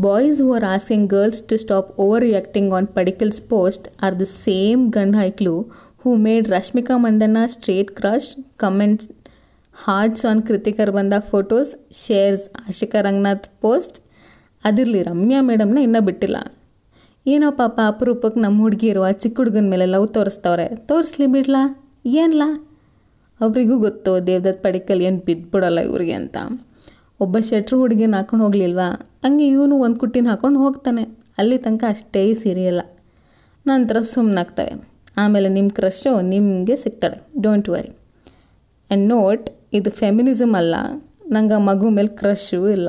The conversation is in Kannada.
Boys or are asking girls to stop overreacting on Padikkal's post are the same gun ಹೈಕ್ಲು who made Rashmika Mandanna straight crush comments hearts on ಕೃತಿಕರ್ ಬಂದ photos shares Ashika Ranganath post ಅದಿರಲಿ ರಮ್ಯಾ ಮೇಡಮ್ನ ಇನ್ನೂ ಬಿಟ್ಟಿಲ್ಲ. ಏನೋ ಪಾಪ ಅಪರೂಪಕ್ಕೆ ನಮ್ಮ ಹುಡುಗಿ ಇರುವ ಚಿಕ್ಕ ಹುಡುಗನ ಮೇಲೆ ಲವ್ ತೋರಿಸ್ತವ್ರೆ. ತೋರಿಸ್ಲಿ ಬಿಡ್ಲಾ? ಏನ್ಲಾ? ಅವರಿಗೂ ಗೊತ್ತು ದೇವದತ್ ಪಡಿಕಲ್ ಏನು ಬಿದ್ದುಬಿಡಲ್ಲ ಇವ್ರಿಗೆ ಅಂತ. ಒಬ್ಬ ಶೆಟ್ರು ಹುಡುಗಿನ ಹಾಕೊಂಡು ಹೋಗ್ಲಿಲ್ವಾ? ಹಂಗೆ ಇವನು ಒಂದು ಕುಟ್ಟಿನ ಹಾಕೊಂಡು ಹೋಗ್ತಾನೆ. ಅಲ್ಲಿ ತನಕ ಅಷ್ಟೇ ಸಿರಿಯಲ್ಲ ನಂತರ ಸುಮ್ಮನಾಗ್ತವೆ ಆಮೇಲೆ ನಿಮ್ಮ ಕ್ರಶು ನಿಮಗೆ ಸಿಗ್ತಾಳೆ. ಡೋಂಟ್ ವರಿ ಆ್ಯಂಡ್ ನೋಟ್ ಇದು ಫೆಮಿನಿಸಮ್ ಅಲ್ಲ. ನಂಗೆ ಆ ಮಗು ಮೇಲೆ ಕ್ರಶ್ಶೂ ಇಲ್ಲ.